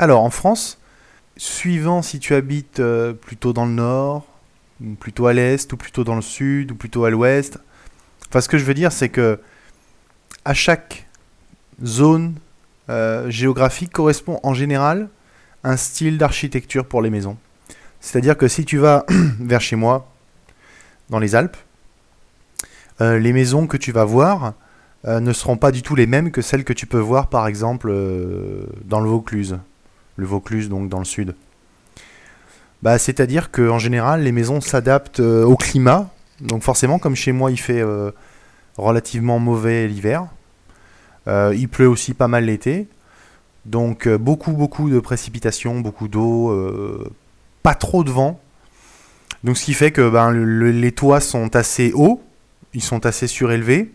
Alors, en France, suivant si tu habites euh, plutôt dans le nord, plutôt à l'est, ou plutôt dans le sud, ou plutôt à l'ouest. Enfin, ce que je veux dire, c'est que à chaque zone euh, géographique correspond en général un style d'architecture pour les maisons. C'est-à-dire que si tu vas vers chez moi, dans les Alpes, euh, les maisons que tu vas voir ne seront pas du tout les mêmes que celles que tu peux voir par exemple dans le Vaucluse. Le Vaucluse donc dans le sud. Bah, C'est-à-dire qu'en général les maisons s'adaptent au climat. Donc forcément comme chez moi il fait relativement mauvais l'hiver, euh, il pleut aussi pas mal l'été. Donc euh, beaucoup, beaucoup de précipitations, beaucoup d'eau, euh, pas trop de vent. Donc ce qui fait que ben, les toits sont assez hauts, ils sont assez surélevés,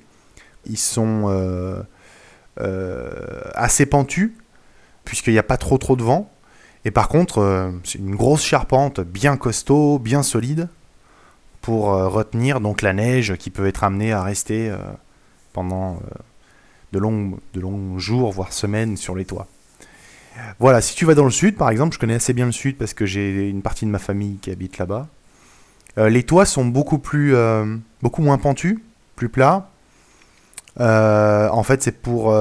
ils sont assez pentus, puisqu'il n'y a pas trop trop de vent. Et par contre, c'est une grosse charpente bien costaud, bien solide, pour retenir donc la neige qui peut être amenée à rester pendant de longs, de longs jours, voire semaines sur les toits. Voilà, si tu vas dans le sud, par exemple, je connais assez bien le sud parce que j'ai une partie de ma famille qui habite là-bas. Euh, les toits sont beaucoup plus, euh, beaucoup moins pentus, plus plats. Euh, en fait, c'est pour,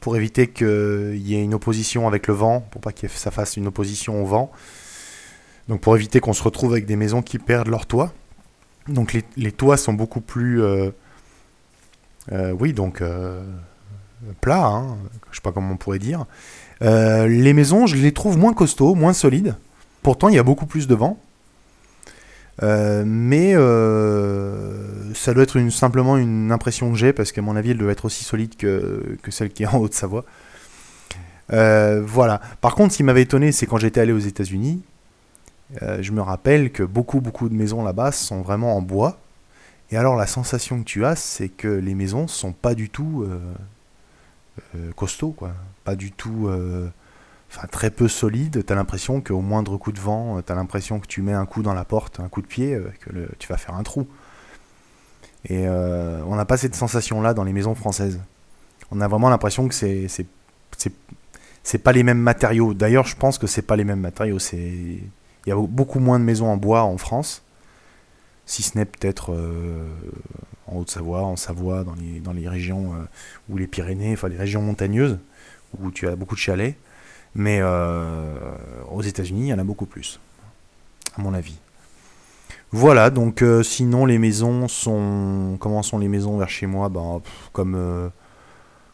pour éviter qu'il y ait une opposition avec le vent, pour pas que ça fasse une opposition au vent. Donc pour éviter qu'on se retrouve avec des maisons qui perdent leur toit. Donc les, toits sont beaucoup plus euh, oui, donc euh, plat, hein, je sais pas comment on pourrait dire. Euh, les maisons, je les trouve moins costauds, moins solides. Pourtant, il y a beaucoup plus de vent. Mais ça doit être simplement une impression que j'ai, parce qu'à mon avis, elle doit être aussi solide que, que celle qui est en Haute-Savoie. voilà. Par contre, ce qui m'avait étonné, c'est quand j'étais allé aux États-Unis, je me rappelle que beaucoup, beaucoup de maisons là-bas sont vraiment en bois. Et alors la sensation que tu as, c'est que les maisons sont pas du tout euh, euh, costauds, quoi. Pas du tout, euh, enfin très peu solides. T'as l'impression qu'au moindre coup de vent, t'as l'impression que tu mets un coup dans la porte, un coup de pied, que tu vas faire un trou. Et on n'a pas cette sensation-là dans les maisons françaises. On a vraiment l'impression que c'est c'est pas les mêmes matériaux. D'ailleurs, je pense que c'est pas les mêmes matériaux. Il y a beaucoup moins de maisons en bois en France si ce n'est peut-être euh, en Haute-Savoie, en Savoie, dans les, dans les régions euh, ou les Pyrénées, enfin les régions montagneuses, où tu as beaucoup de chalets. Mais euh, aux États-Unis, il y en a beaucoup plus, à mon avis. Voilà, donc sinon les maisons sont. Comment sont les maisons vers chez moi? Ben, Comme,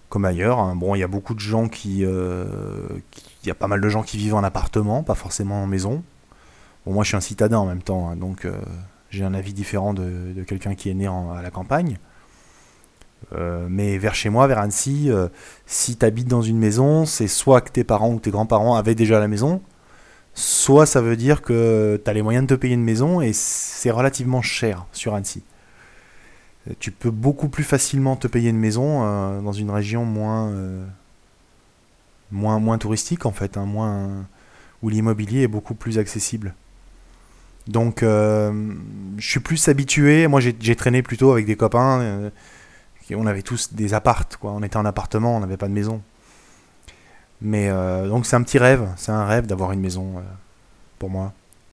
comme ailleurs. Hein. Bon, il y a beaucoup de gens qui. Il y a pas mal de gens qui vivent en appartement, pas forcément en maison. Bon, moi je suis un citadin en même temps, hein, donc j'ai un avis différent de, quelqu'un qui est né à la campagne. Euh, mais vers chez moi, vers Annecy, euh, si tu habites dans une maison, c'est soit que tes parents ou tes grands-parents avaient déjà la maison, soit ça veut dire que tu as les moyens de te payer une maison et c'est relativement cher sur Annecy. Euh, tu peux beaucoup plus facilement te payer une maison dans une région moins, moins, moins touristique en fait, hein, moins, où l'immobilier est beaucoup plus accessible. Donc, je suis plus habitué. Moi, j'ai traîné plutôt avec des copains. Euh, on avait tous des appartes, quoi. On était en appartement, on n'avait pas de maison. Mais euh, donc, c'est un petit rêve. C'est un rêve d'avoir une maison pour moi.